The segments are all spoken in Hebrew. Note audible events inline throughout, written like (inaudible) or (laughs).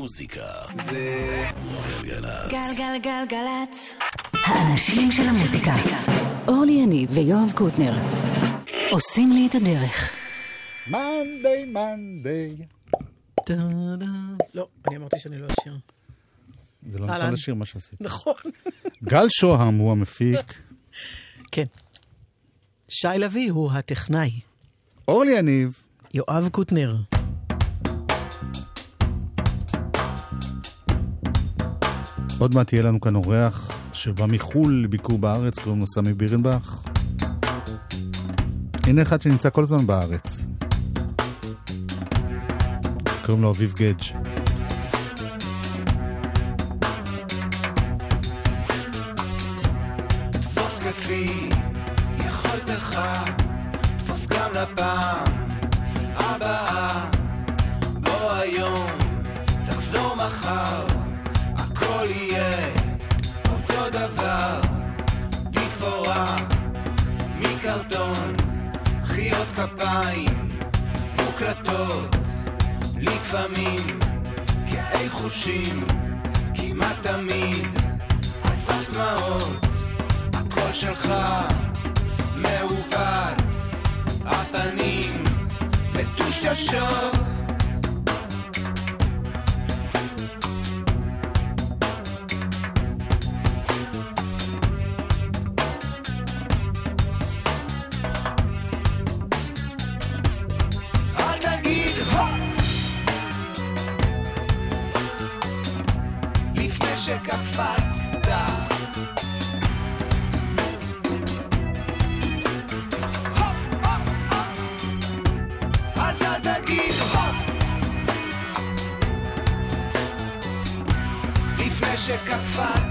המוזיקה זה גלגלצ. גלגלגלגלצ. האנשים של המוזיקה. אורלי יניב ויואב קוטנר. עושים לי את הדרך. מאנדיי, מאנדיי. לא, אני אמרתי שאני לא אשיר. זה לא נכון. לשיר מה שעשית. נכון. גל שוהם הוא המפיק, (laughs) כן. שי לביא הוא הטכנאי. אורלי יניב, יואב קוטנר. עוד מעט יהיה לנו כאן אורח שבא מחו"ל לביקור בארץ, קוראים לו סמי בירנבך. הנה אחד שנמצא כל הזמן בארץ. קוראים לו אביב גדג'. כאי חושים, כמעט תמיד על סף דמעות. הקול שלך מעוות, הפנים מטושטשות. שקפצת. שקפצת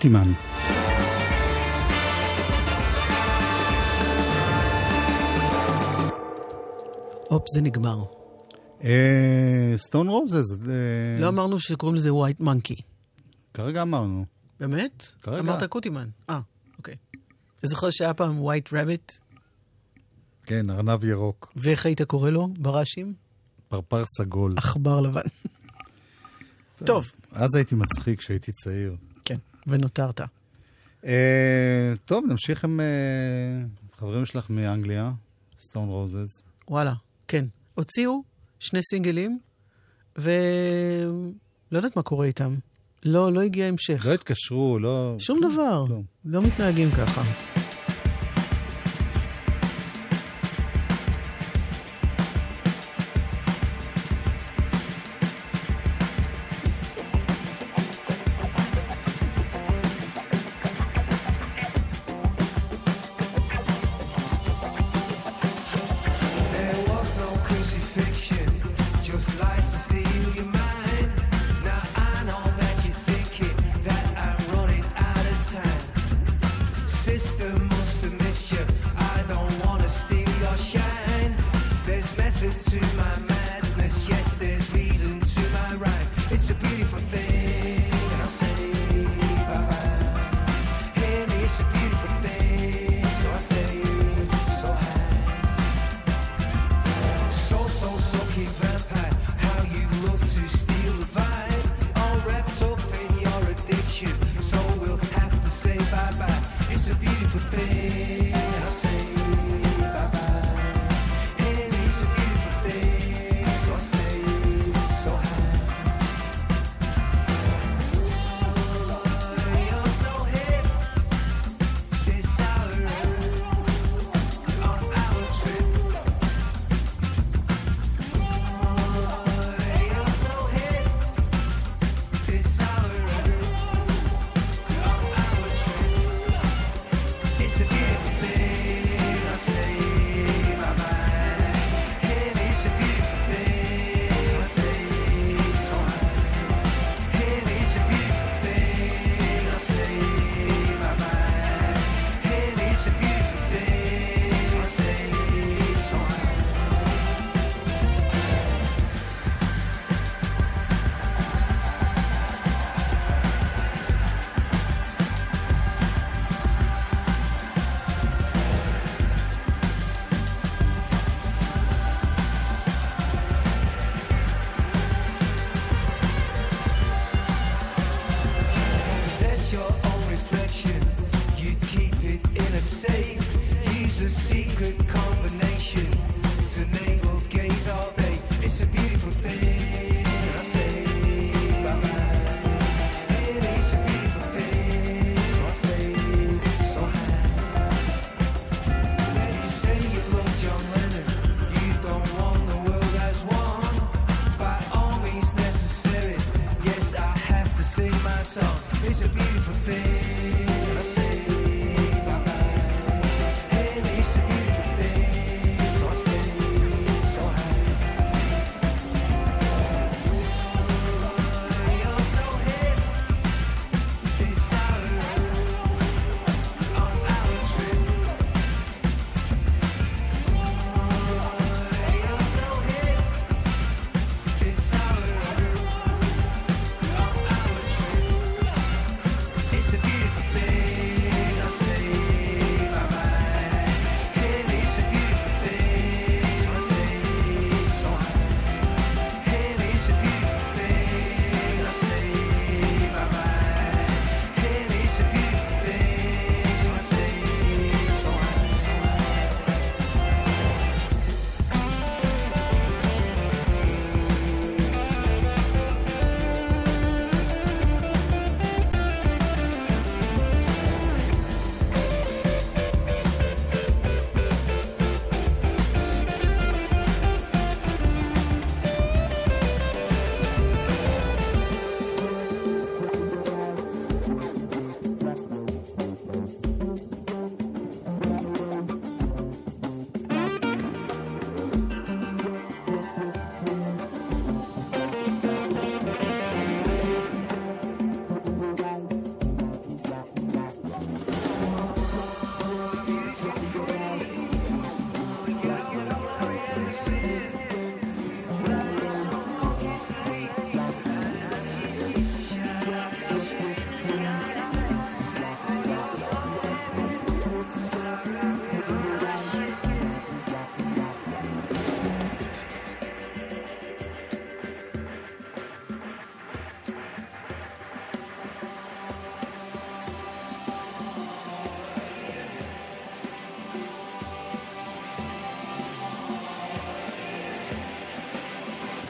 קוטימן. הופ, זה נגמר. אה, Stone Roses. אה, לא אמרנו שקוראים לזה White Monkey. כרגע אמרנו. באמת? כרגע. אמרת קוטימן. אה, אוקיי. אתה זוכר שהיה פעם White Rabbit? כן, ארנב ירוק. ואיך היית קורא לו בראשים? פרפר סגול. עכבר לבן. טוב. אז הייתי מצחיק כשהייתי צעיר. כן. ונותרת. Uh, טוב, נמשיך עם uh, חברים שלך מאנגליה, סטון רוזס. וואלה, כן. הוציאו שני סינגלים, ולא יודעת מה קורה איתם. לא, לא הגיע המשך. לא התקשרו, לא... שום כלום, דבר. כלום. לא מתנהגים ככה.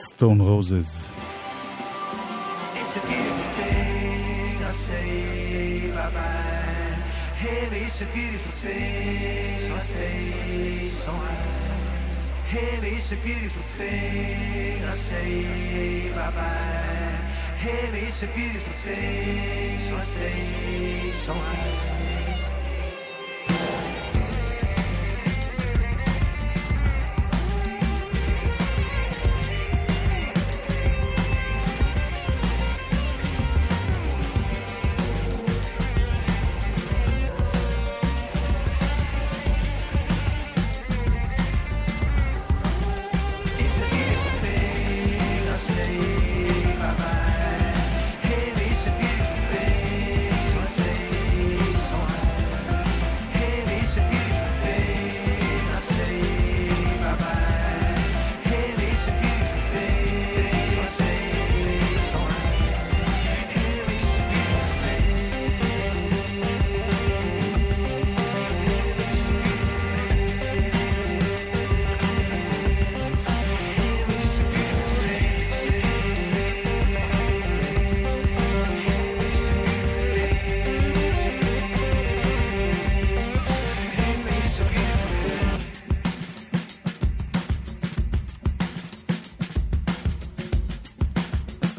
Stone Roses. It's a beautiful thing, I say, Hey, it's a beautiful thing, I say so I say, so I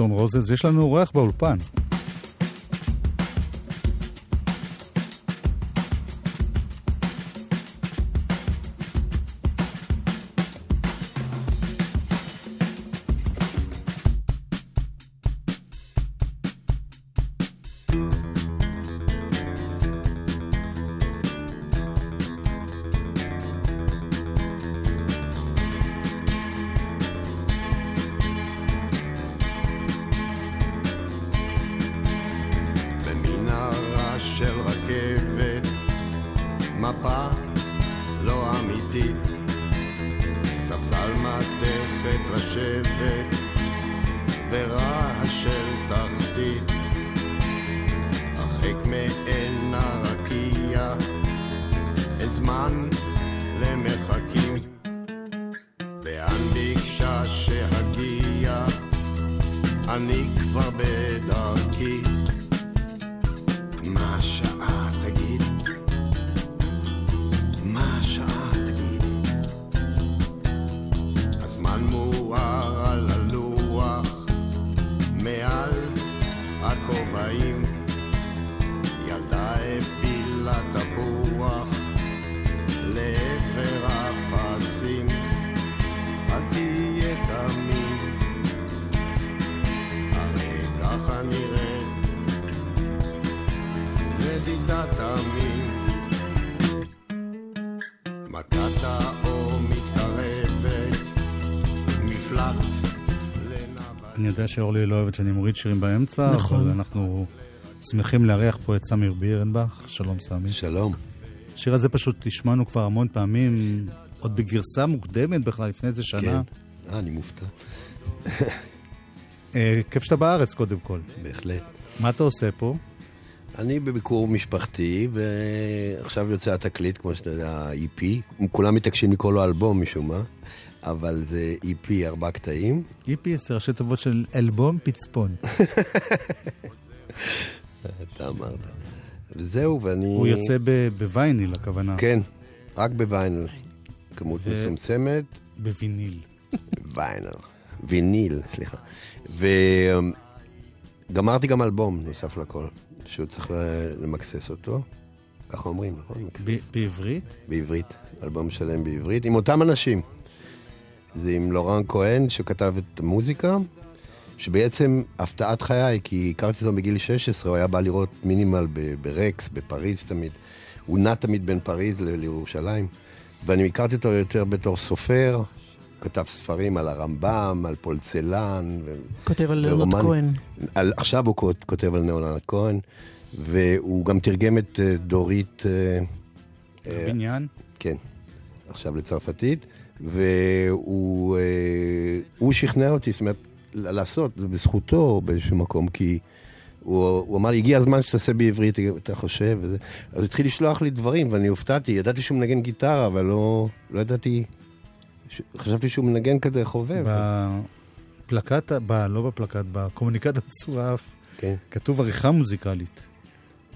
סטון רוזז, יש לנו אורח באולפן. אני יודע שאורלי לא אוהבת שאני מוריד שירים באמצע, נכון. אבל אנחנו שמחים לארח פה את סמיר בירנבך. שלום סמי. שלום. השיר הזה פשוט השמענו כבר המון פעמים, עוד בגרסה מוקדמת בכלל, לפני איזה שנה. כן. אה, אני מופתע. אה, כיף שאתה בארץ קודם כל. בהחלט. מה אתה עושה פה? אני בביקור משפחתי, ועכשיו יוצא התקליט, כמו שאתה יודע, EP. כולם מתעקשים לקרוא לו אלבום משום מה, אבל זה EP, ארבע קטעים. איפי זה ראשי תיבות של אלבום פצפון. אתה אמרת. וזהו, ואני... הוא יוצא בווייניל, הכוונה. כן, רק בוויינל. כמות ו- מצומצמת, בוויניל. ויינל. ויניל, סליחה. וגמרתי גם אלבום, נוסף לכל, שהוא צריך למקסס אותו. ככה אומרים, נכון? בעברית? בעברית, אלבום שלם בעברית, עם אותם אנשים. זה עם לורן כהן, שכתב את המוזיקה, שבעצם הפתעת חיי, כי הכרתי אותו בגיל 16, הוא היה בא לראות מינימל ברקס, בפריז תמיד. הוא נע תמיד בין פריז לירושלים. ואני הכרתי אותו יותר בתור סופר, כתב ספרים על הרמב"ם, על פולצלן. ו... כותב על ורומן- כהן. על, עכשיו הוא כות- כותב על נאונן כהן, והוא גם תרגם את אה, דורית... אה, אה, בניין? כן, עכשיו לצרפתית, והוא אה, שכנע אותי, זאת אומרת, לעשות, זה בזכותו באיזשהו מקום, כי הוא, הוא אמר לי, הגיע הזמן שתעשה בעברית, אתה חושב, וזה. אז הוא התחיל לשלוח לי דברים, ואני הופתעתי, ידעתי שהוא מנגן גיטרה, אבל לא, לא ידעתי, ש... חשבתי שהוא מנגן כזה חובב. בפלקט, ב, לא בפלקט, בקומוניקט המצורף, כן. כתוב עריכה מוזיקלית.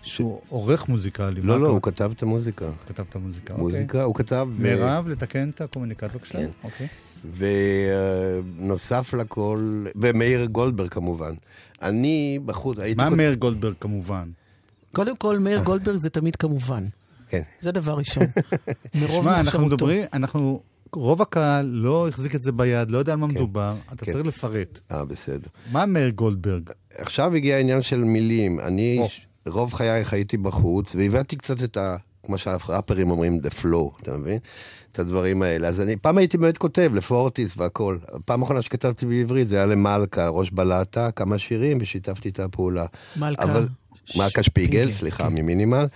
שהוא עורך מוזיקלי. לא, לא? הוא כתב את המוזיקה. כתב את המוזיקה, אוקיי. מוזיקה, הוא כתב... ו- מירב, לתקן את הקומוניקט בבקשה. כן. אוקיי. ונוסף לכל, ומאיר גולדברג כמובן. אני בחוץ, הייתי... מה מאיר גולדברג כמובן? קודם כל, מאיר גולדברג זה תמיד כמובן. כן. זה דבר ראשון. (laughs) מרוב שמע, אנחנו מחשבותו. מדברים, אנחנו, רוב הקהל לא החזיק את זה ביד, לא יודע על מה מדובר, אתה כן. צריך לפרט. אה, בסדר. מה מאיר גולדברג? עכשיו הגיע העניין של מילים. אני. רוב חיי חייתי בחוץ, והבאתי קצת את ה... כמו שהראפרים אומרים, the flow, אתה מבין? את הדברים האלה. אז אני פעם הייתי באמת כותב לפורטיס והכל. הפעם האחרונה שכתבתי בעברית זה היה למלכה, ראש בלטה, כמה שירים, ושיתפתי את הפעולה. מלכה אבל... מלכה שפיגל, שפיגל, סליחה, כן. ממינימל.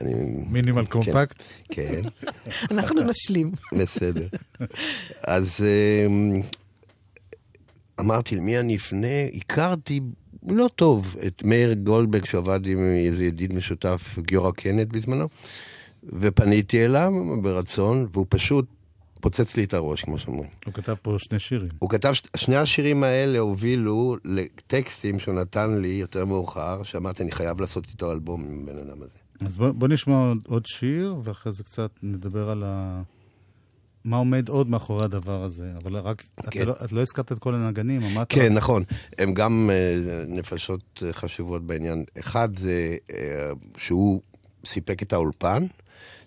אני... מינימל קומפקט? כן. (laughs) אנחנו נשלים. בסדר. אז אמ, אמרתי, למי אני אפנה? הכרתי לא טוב את מאיר גולדברג, שעבד עם איזה ידיד משותף, גיורא קנט בזמנו, ופניתי אליו ברצון, והוא פשוט פוצץ לי את הראש, כמו שאומרים. הוא כתב פה שני שירים. הוא כתב, שני השירים האלה הובילו לטקסטים שהוא נתן לי יותר מאוחר, שאמרתי, אני חייב לעשות איתו אלבום עם הבן אדם הזה. אז בוא, בוא נשמע עוד, עוד שיר, ואחרי זה קצת נדבר על ה... מה עומד עוד מאחורי הדבר הזה. אבל רק, כן. אתה לא, את לא הזכרת את כל הנגנים, אמרת... כן, נכון. הם גם אה, נפשות אה, חשובות בעניין. אחד זה אה, שהוא סיפק את האולפן.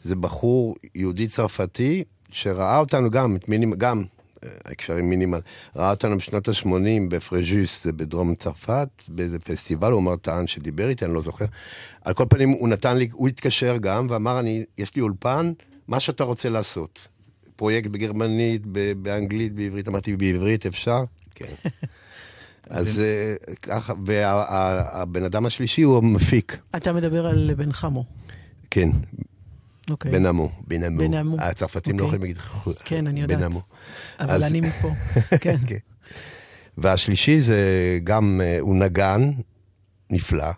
זה בחור יהודי-צרפתי שראה אותנו גם, את מינימל, גם, הקשרים מינימל, ראה אותנו בשנות ה-80 בפרג'וס, זה בדרום צרפת, באיזה פסטיבל, הוא אמר, טען שדיבר איתי, אני לא זוכר. על כל פנים, הוא נתן לי, הוא התקשר גם, ואמר, אני, יש לי אולפן, מה שאתה רוצה לעשות. פרויקט בגרמנית, באנגלית, בעברית, אמרתי, בעברית אפשר? כן. (laughs) אז אה, ככה, והבן אדם השלישי הוא המפיק, אתה מדבר על בן חמו. כן, אוקיי. בן עמו, בן עמו. בן עמו. הצרפתים לא אוקיי. יכולים להגיד כן, אני יודעת. בן עמו. אבל אני מפה. (laughs) כן. כן. והשלישי זה גם, אה, הוא נגן נפלא,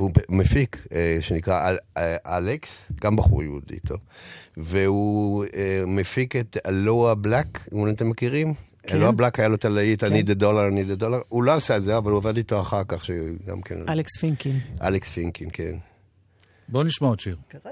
והוא מפיק, אה, שנקרא אל- אה, אלכס, גם בחור יהודי טוב, והוא אה, מפיק את Aloe Blacc, אם אתם מכירים? כן. Aloe Blacc היה לו את הלהיט, I need a dollar, I need a dollar, הוא לא עשה את זה, אבל הוא עבד איתו אחר כך, שגם כן, אלכס פינקין. אלכס פינקין, כן. בוא נשמע עוד שיר. שבר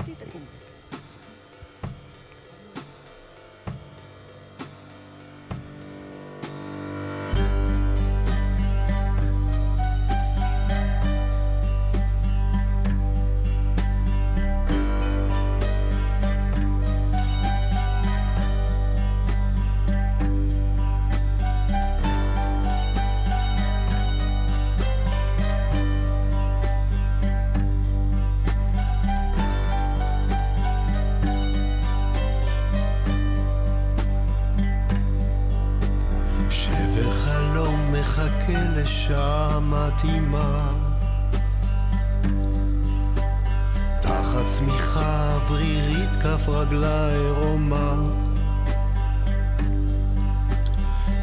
כף רגלה עירומה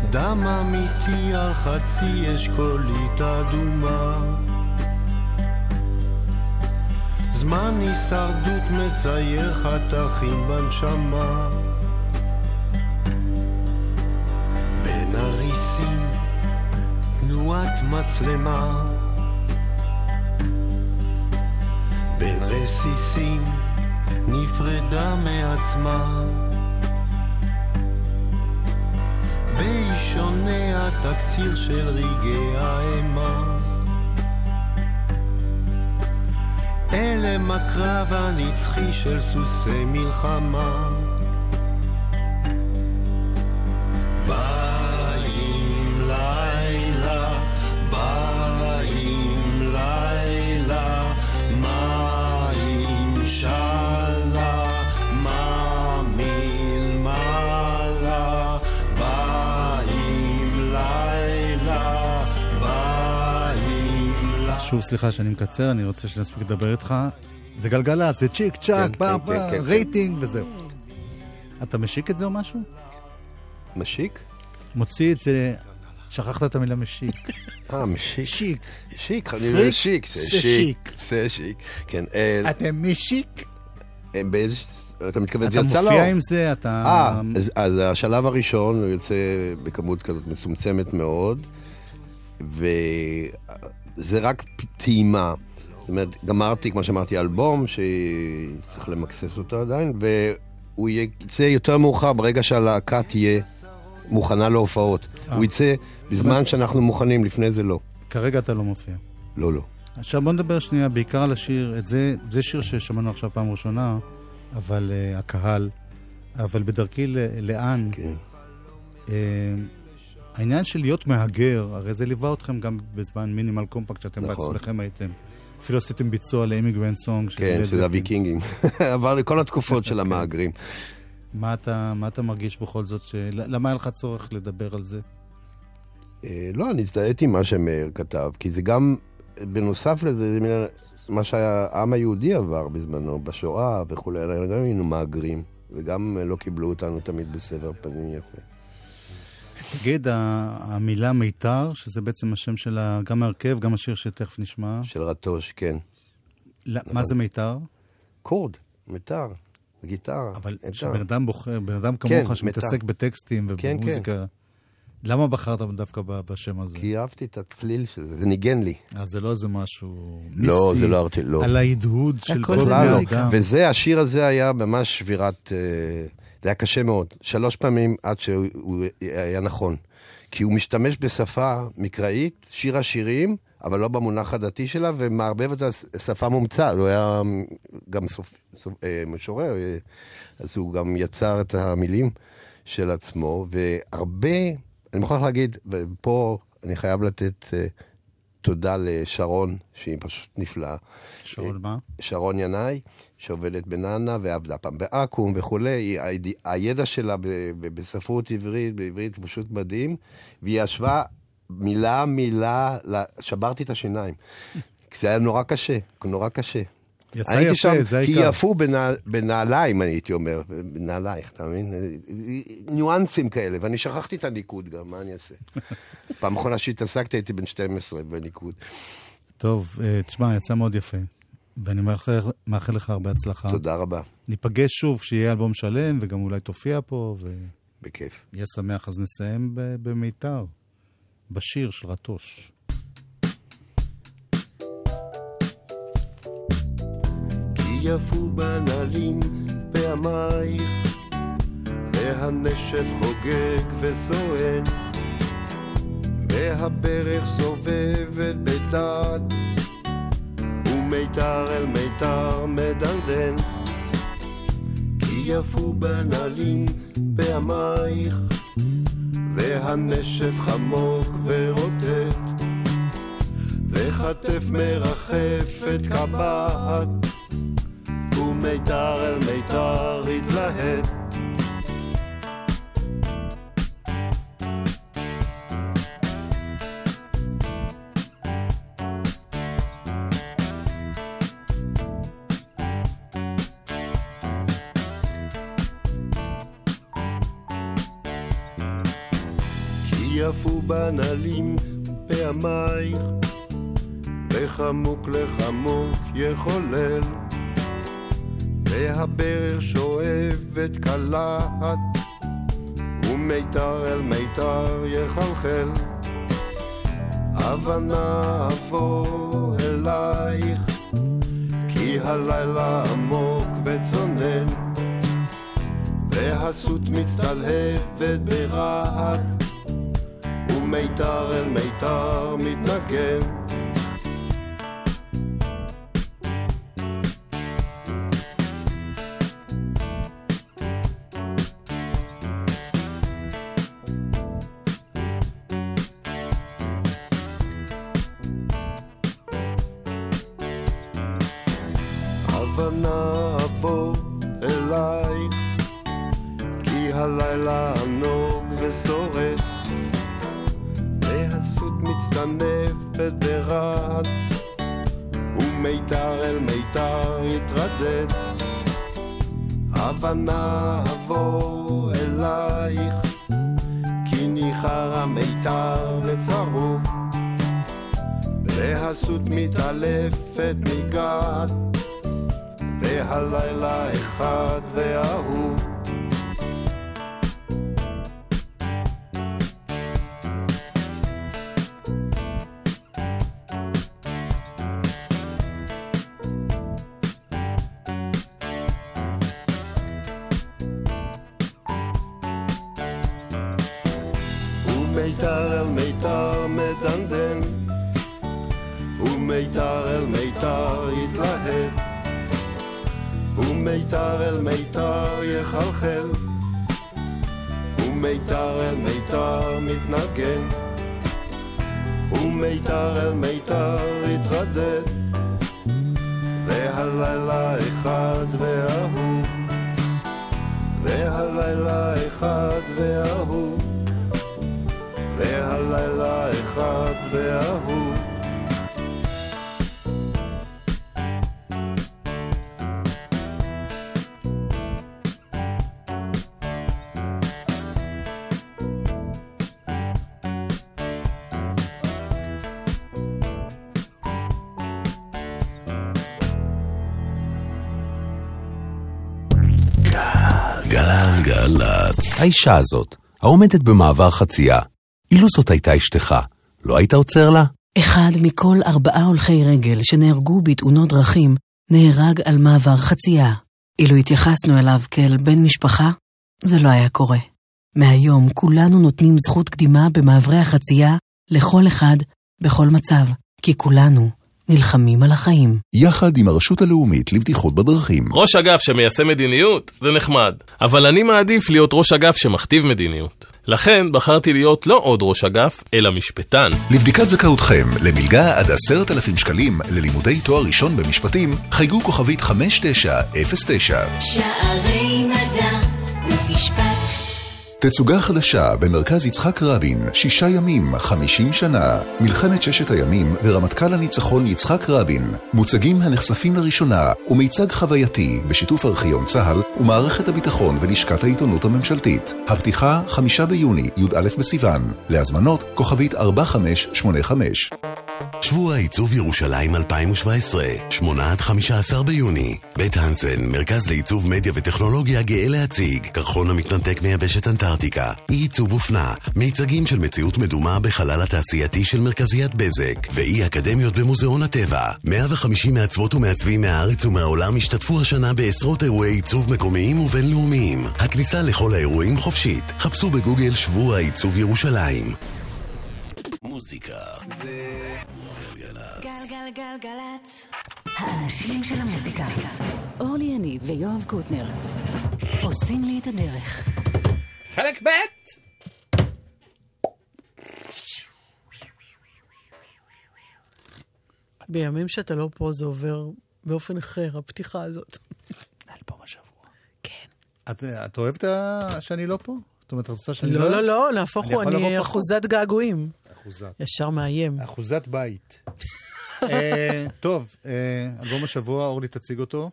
דם אמיתי על חצי אשכולית אדומה. זמן הישרדות מצייר חתכים בנשמה. בין הריסים תנועת מצלמה. בין רסיסים נפרדה מעצמה. באישוני התקציר של רגעי האימה. אלם הקרב הנצחי של סוסי מלחמה שוב, סליחה שאני מקצר, אני רוצה שנספיק לדבר איתך. זה גלגלצ, זה צ'יק צ'אק, כן, כן, כן. רייטינג וזהו. אתה משיק את זה או משהו? משיק? מוציא את זה, שכחת את המילה משיק. (laughs) אה, משיק. שיק. שיק, אני אומר שיק, זה שיק. זה שיק. כן, אה, אתם משיק? אה. אתה מתכוון, זה אתה יצא מופיע לאור? עם זה, אתה... אה, אז, אז השלב הראשון יוצא בכמות כזאת מצומצמת מאוד, וזה רק טעימה. זאת אומרת, גמרתי, כמו שאמרתי, אלבום שצריך למקסס אותו עדיין, והוא יצא יותר מאוחר ברגע שהלהקה תהיה מוכנה להופעות. אה. הוא יצא בזמן שאנחנו מוכנים, לפני זה לא. כרגע אתה לא מופיע. לא, לא. עכשיו בוא נדבר שנייה בעיקר על השיר, את זה, זה שיר ששמענו עכשיו פעם ראשונה, אבל uh, הקהל, אבל בדרכי ל, לאן, כן. uh, העניין של להיות מהגר, הרי זה ליווה אתכם גם בזמן מינימל קומפקט שאתם נכון. בעצמכם הייתם. אפילו עשיתם ביצוע לאימיגרנט סונג. כן, שזה. הוויקינגים. (laughs) עבר לכל התקופות של (laughs) המהגרים. מה אתה, מה אתה מרגיש בכל זאת? ש... למה היה לך צורך לדבר על זה? אה, לא, אני הזדהיתי עם מה שמאיר כתב, כי זה גם, בנוסף לזה, זה מן- מה שהעם היהודי עבר בזמנו, בשואה וכולי, גם היינו מהגרים, וגם לא קיבלו אותנו תמיד בסבר פנים יפה. תגיד, המילה מיתר, שזה בעצם השם של גם ההרכב, גם השיר שתכף נשמע, של רטוש, כן. ל- מה זה מיתר? קורד, מיתר, גיטרה. אבל. כשבן אדם בוחר, בן אדם כן, כמוך שמתעסק מיתר. בטקסטים כן, ובמוזיקה, למה בחרת דווקא ב- בשם הזה? כי אהבתי את הצליל של זה, זה ניגן לי. אז זה לא איזה משהו מיסטי, לא, זה לא ארטי, לא. על ההדהוד של כל זה בני. אדם. וזה, השיר הזה היה ממש שבירת... אה, זה היה קשה מאוד. שלוש פעמים עד שהוא הוא היה נכון. כי הוא משתמש בשפה מקראית, שיר השירים, אבל לא במונח הדתי שלה, ומערבב את השפה מומצאת. הוא היה גם סופ, סופ, אה, משורר, אה, אז הוא גם יצר את המילים של עצמו, והרבה, אני מוכרח להגיד, ופה אני חייב לתת אה, תודה לשרון, שהיא פשוט נפלאה. שרון מה? שרון ינאי, שעובדת בננה ועבדה פעם באקו"ם וכולי, הידע שלה בספרות עברית, בעברית, פשוט מדהים, והיא ישבה מילה מילה, שברתי את השיניים. (laughs) זה היה נורא קשה, נורא קשה. יצא יפה, שם, זה כי העיקר. יפו בנעל- בנעליים, אני הייתי אומר, בנעלייך, אתה מבין? ניואנסים כאלה, ואני שכחתי את הניקוד גם, מה אני אעשה? (laughs) פעם אחרונה שהתעסקתי הייתי בן 12 בניקוד. טוב, אה, תשמע, יצא מאוד יפה. ואני מאחל, מאחל לך הרבה הצלחה. תודה רבה, ניפגש שוב כשיהיה אלבום שלם, וגם אולי תופיע פה, בכיף. ויהיה שמח. אז נסיים במיתר, בשיר של רטוש. יפו בנעלים פעמייך, והנשף חוגג וסואן, והברך סובבת בדעת, ומיתר אל מיתר מדנדן. כי יפו בנעלים פעמייך, והנשף חמוק ורוטט. וכתף מרחפת קבעת, ומיתר אל מיתר התלהט. יפו בנעלים פעמייך, וחמוק לחמוק יחולל, והברך שואבת קלעת, ומיתר אל מיתר יחלחל. הבנה אבוא אלייך, כי הלילה עמוק וצונן, והסות מצטלהבת ברעד, ומיתר אל מיתר מתנגן. ומיתר אל מיתר יתלהב. ומיתר אל מיתר יחלחל. ומיתר אל מיתר מתנגן. ומיתר אל מיתר יתרדד. והלילה אחד וההוא. והלילה אחד וההוא. והלילה אחד וההוא האישה הזאת, העומדת במעבר חצייה, אילו זאת הייתה אשתך, לא היית עוצר לה? אחד מכל ארבעה הולכי רגל שנהרגו בתאונות דרכים נהרג על מעבר חצייה. אילו התייחסנו אליו כאל בן משפחה, זה לא היה קורה. מהיום כולנו נותנים זכות קדימה במעברי החצייה לכל אחד, בכל מצב, כי כולנו נלחמים על החיים. יחד עם הרשות הלאומית לבטיחות בדרכים. ראש אגף שמיישם מדיניות זה נחמד, אבל אני מעדיף להיות ראש אגף שמכתיב מדיניות. לכן בחרתי להיות לא עוד ראש אגף, אלא משפטן. לבדיקת זכאותכם למלגה עד עשרת אלפים שקלים ללימודי תואר ראשון במשפטים, חייגו כוכבית 5909. שערי מדע ומשפט. תצוגה חדשה במרכז יצחק רבין, שישה ימים, חמישים שנה, מלחמת ששת הימים ורמטכ"ל הניצחון יצחק רבין, מוצגים הנחשפים לראשונה ומיצג חווייתי בשיתוף ארכיון צה"ל ומערכת הביטחון ולשכת העיתונות הממשלתית. הפתיחה, חמישה ביוני, י"א בסיוון, להזמנות, כוכבית 4585. שבוע עיצוב ירושלים 2017, 8 עד 15 ביוני. בית הנסן, מרכז לעיצוב מדיה וטכנולוגיה גאה להציג. קרחון המתנתק מיבשת אנטארקטיקה. אי עיצוב אופנה. מיצגים של מציאות מדומה בחלל התעשייתי של מרכזיית בזק. ואי אקדמיות במוזיאון הטבע. 150 מעצבות ומעצבים מהארץ ומהעולם השתתפו השנה בעשרות אירועי עיצוב מקומיים ובינלאומיים. הכניסה לכל האירועים חופשית. חפשו בגוגל שבוע עיצוב ירושלים. מוזיקה זה גלגלצ. גלגלגלגלצ. האנשים של המוזיקה. אורלי יניב ויואב קוטנר. עושים לי את הדרך. חלק ב' בימים שאתה לא פה זה עובר באופן אחר, הפתיחה הזאת. אלבום השבוע. כן. את, את אוהבת שאני לא פה? זאת אומרת, את רוצה שאני לא, לא, לא, נהפוך אני הוא, אני. אחוזת געגועים. אחוזת. ישר מאיים. אחוזת בית. (laughs) אה, טוב, אה, אלבום השבוע, אורלי תציג אותו.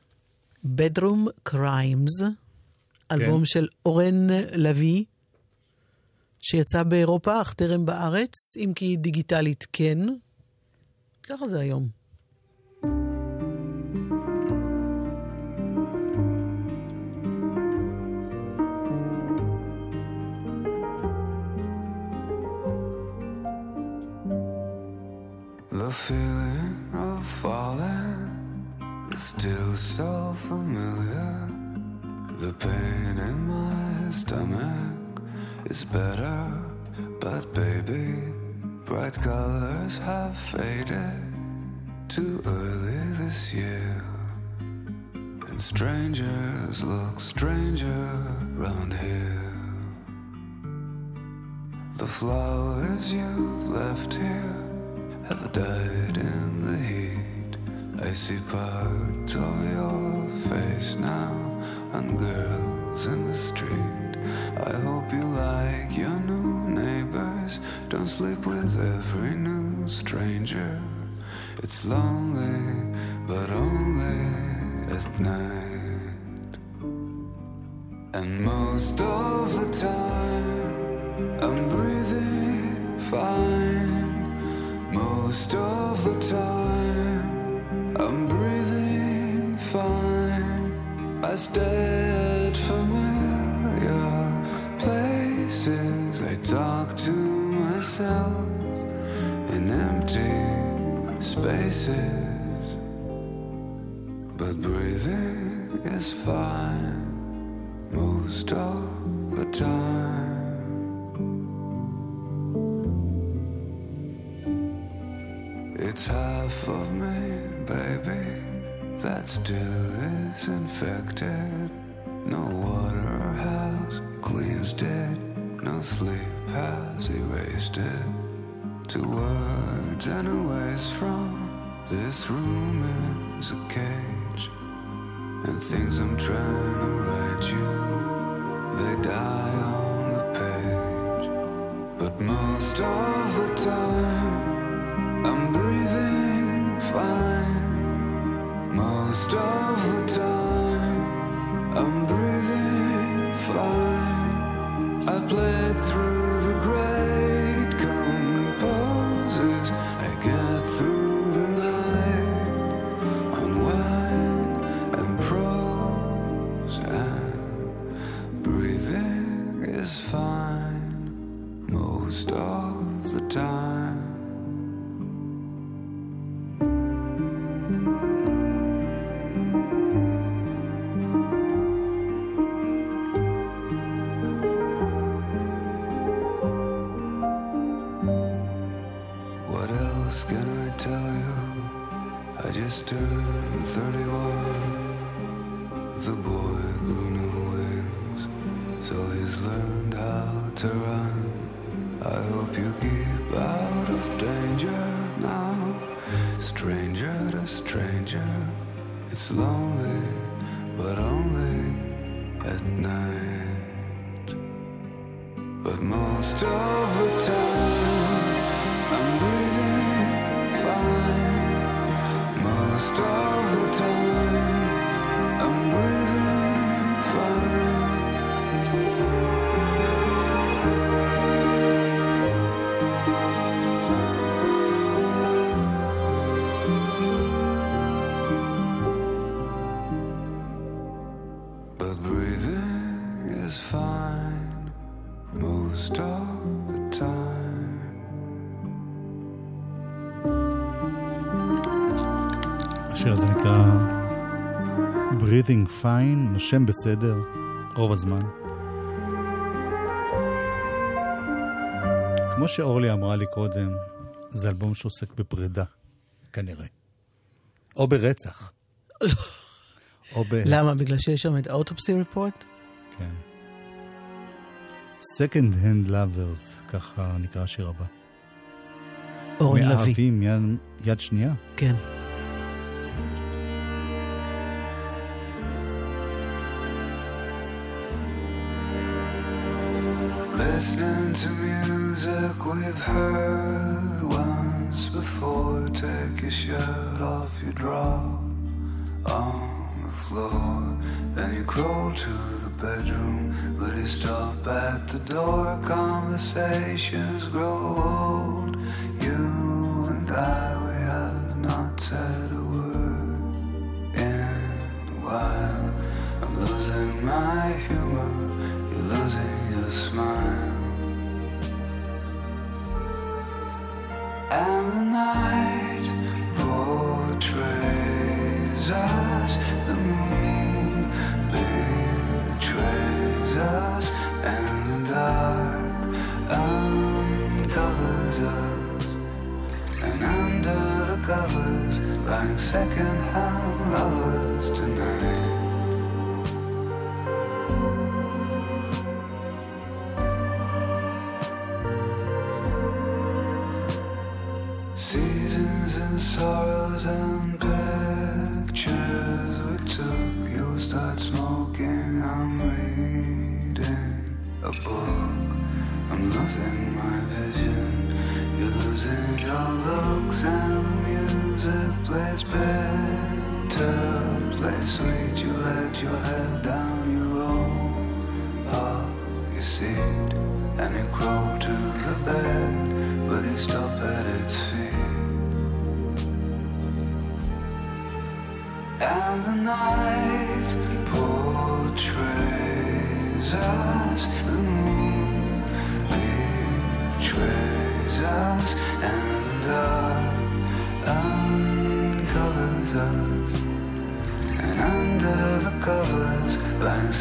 Bedroom Crimes, אלבום של אורן לביא, שיצא באירופה, אך טרם בארץ, אם כי דיגיטלית כן. ככה זה היום. The feeling of falling is still so familiar. The pain in my stomach is better, but baby, bright colors have faded too early this year. And strangers look stranger round here. The flowers you've left here have died in the heat. I see parts of your face now on girls in the street. I hope you like your new neighbors. Don't sleep with every new stranger. It's lonely, but only at night. And most of the time, I'm breathing fine. Most of the time, I'm breathing fine. I stay at familiar places. I talk to myself in empty spaces. But breathing is fine most of the time. Of me, baby, that still is infected. No water has cleansed it, no sleep has erased it. Two words and a ways from this room is a cage. And things I'm trying to write you, they die on the page. But most of the time, I'm I played through Breathing Fine, נושם בסדר, רוב הזמן. כמו שאורלי אמרה לי קודם, זה אלבום שעוסק בפרידה, כנראה. או ברצח. (laughs) או ב... למה? בגלל שיש שם את האוטופסי ריפורט? כן. Second Hand Lovers, ככה נקרא השיר הבא. אורן לביא. מאהבים יד, יד שנייה. כן. We've heard once before. Take your shirt off, you drop on the floor. Then you crawl to the bedroom, but you stop at the door. Conversations grow old. You and I, we have not said a word in a while. I'm losing my humor, you're losing your smile. Covers, lying second-hand lovers tonight.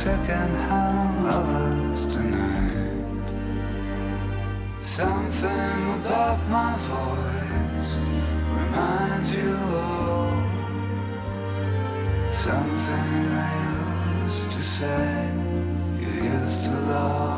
Second-hand lovers tonight. Something about my voice voice reminds you of something I used to say, you used to love.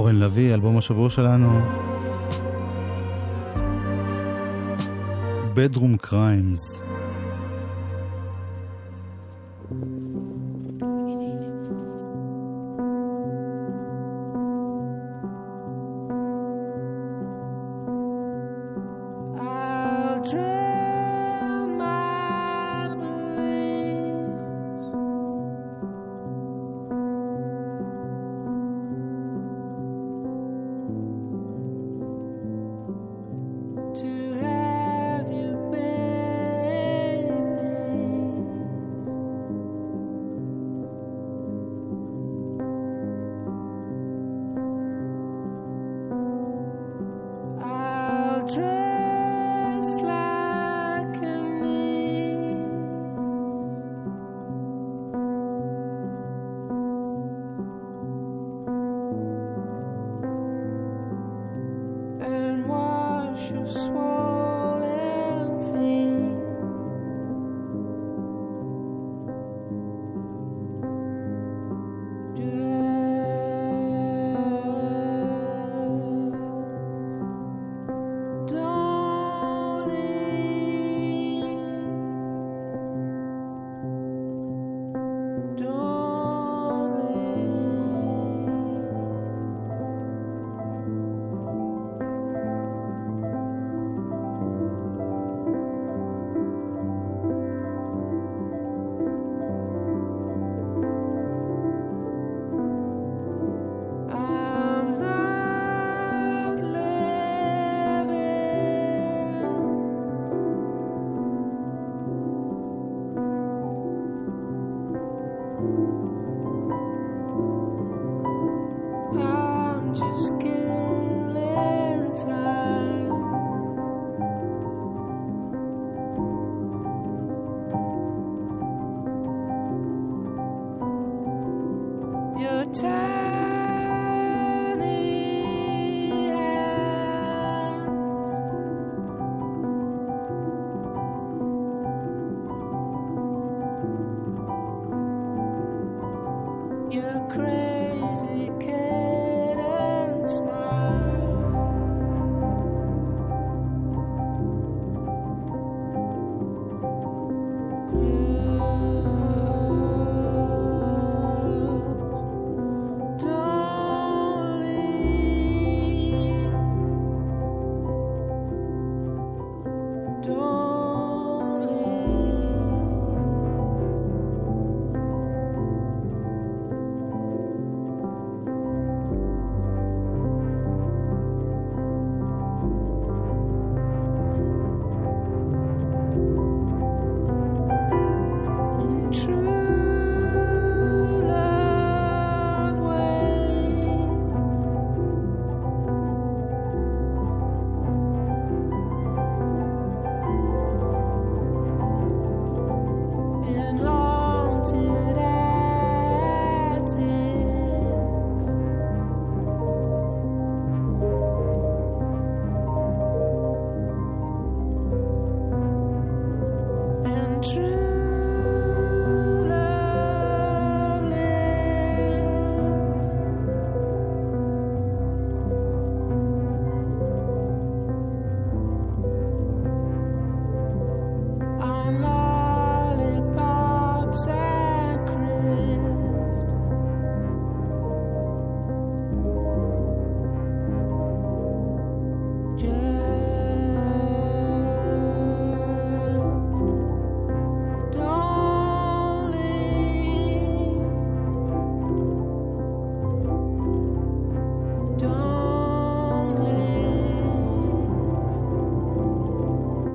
אורן לביא, אלבום השבוע שלנו. Bedroom Crimes.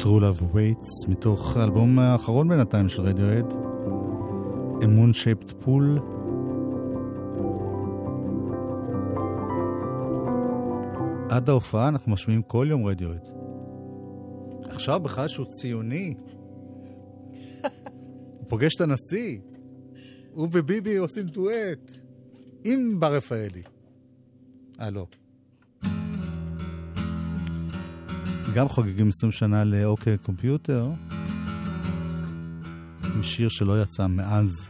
True Love Waits, מתוך האלבום האחרון בינתיים של רדיואד, A Moon Shaped Pool. עד ההופעה אנחנו משמיעים כל יום רדיואד. עכשיו בכלל שהוא ציוני. הוא פוגש את הנשיא. הוא וביבי עושים דואט. עם בר רפאלי. אה, לא. גם חוגגים 20 שנה לאוקיי קומפיוטר, עם שיר שלא יצא מאז.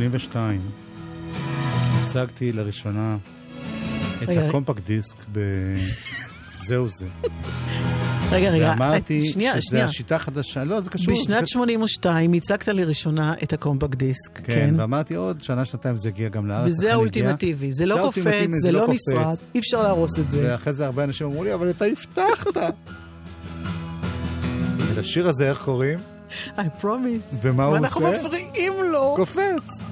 ב-82 הצגתי לראשונה את הקומפקט דיסק ב... זהו זה. רגע, רגע, ואמרתי אה, שנייה, שזה שנייה. השיטה החדשה, לא, זה קשור. זה בשנת קשור. 82 הצגת לראשונה את הקומפקט דיסק, כן, כן. ואמרתי עוד שנה, שנתיים זה יגיע גם לארץ. וזה. האולטימטיבי, זה לא קופץ, זה לא. נשרט, אי אפשר להרוס את זה. ואחרי זה הרבה אנשים אמרו לי, אבל אתה הבטחת. (laughs) ולשיר הזה איך קוראים? I promise. ומה הוא ואנחנו עושה? מפריעים לו. קופץ.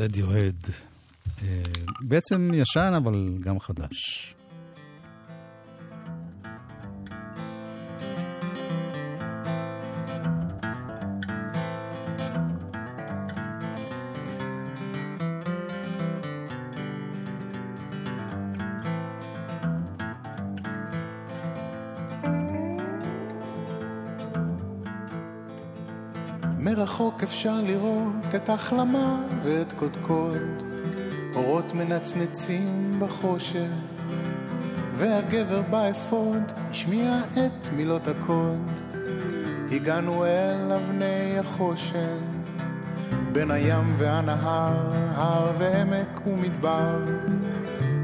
רדיוהד. אה, בעצם ישן, אבל גם חדש. אפשר לראות את החלמה ואת קודקוד, אורות מנצנצים בחושך, והגבר באפוד השמיע את מילות הקוד. הגענו אל אבני החושן, בין הים והנהר, הר ועמק ומדבר,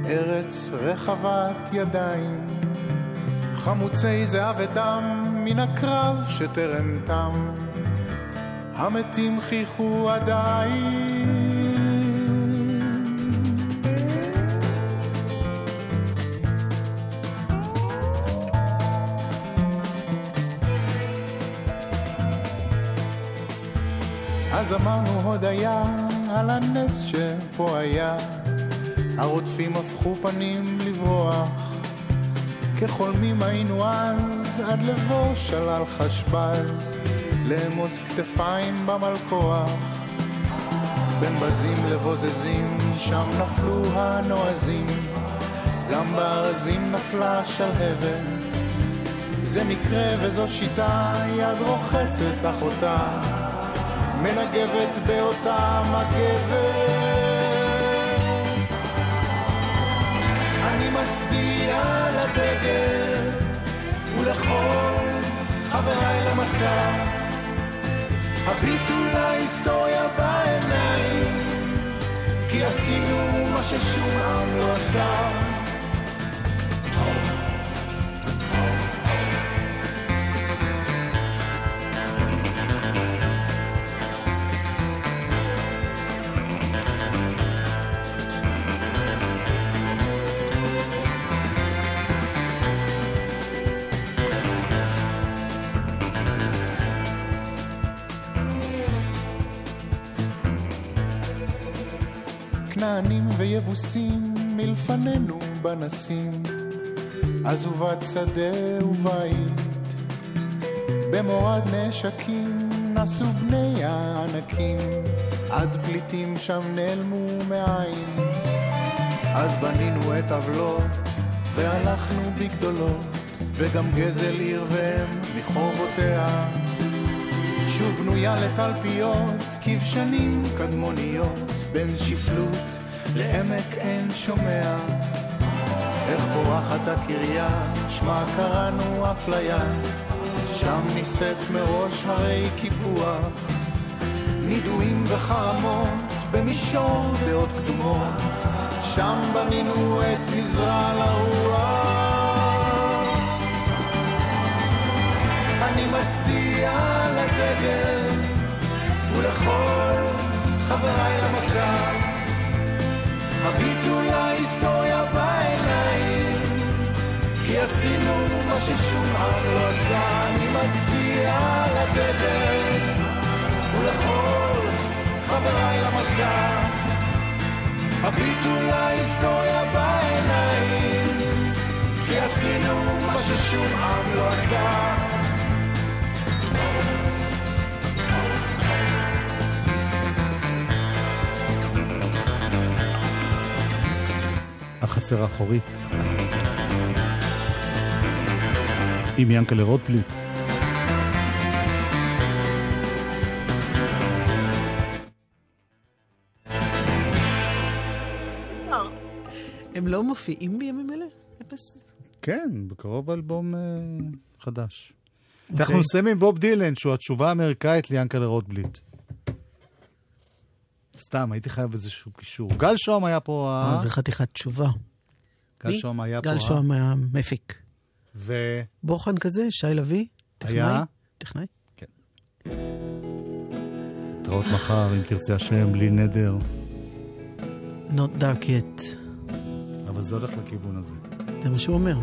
ארץ רחבת ידיים, חמוצי זהב ודם מן הקרב שטרם תם, המתים חייכו עדיין. אז אמרנו הודיה על הנס שפה היה, הרודפים הפכו פנים לברוח, כחולמים היינו אז, עד לבוא שלל חשבז, לאמוס כתפיים במלכוח. בין בזים לבוזזים, שם נפלו הנועזים, גם בארזים נפלה שלהבת. זה מקרה וזו שיטה, יד רוחצת אחותה, מנגבת באותה מגבת. אני מצדיע לדגל ולכל חבריי למסע, הביטו להיסטוריה בעיניים, כי עשינו מה ששום עם לא עשה. ויבוסים מלפנינו בנסים, עזובת שדה ובית, במורד נשקים נסו בני הענקים, עד פליטים שם נעלמו מעין. אז בנינו את עוולות, והלכנו בגדולות, וגם גזל עיר ואם מחורבותיה. שוב בנויה לתלפיות, כבשנים קדמוניות, בין שפלות לעמק אין שומע. איך פורחת הקריה, שמה קראנו אפליה, שם נישאת מראש הרי קיפוח. נידויים וחרמות במישור דעות קדומות, שם בנינו את מזרע לרוח. אני מצדיע לדגל ולכל חבריי למסע. הביטו להיסטוריה בעיניים, כי עשינו מה ששום עם לא עשה. אני מצדיע לדגל ולכל חבריי למסע. הביטו להיסטוריה בעיניים, כי עשינו מה ששום עם לא עשה. החצר האחורית. עם ינקלה רוטבליט. הם לא מופיעים בימים אלה? אפס? כן, בקרוב אלבום אה, חדש. אנחנו נסיים עם בוב דילן, שהוא התשובה האמריקאית ליאנקלה רוטבליט. סתם, הייתי חייב איזשהו קישור. גל שום היה פה... אה, זה חתיכת תשובה. גל? שום היה פה... גל ה- שום היה מפיק. ו... בוחן כזה, שי לביא, טכנאי. היה? טכנאי. נתראות מחר, אם תרצה השם, בלי נדר. Not dark yet. אבל זה הולך לכיוון הזה. זה מה שהוא אומר.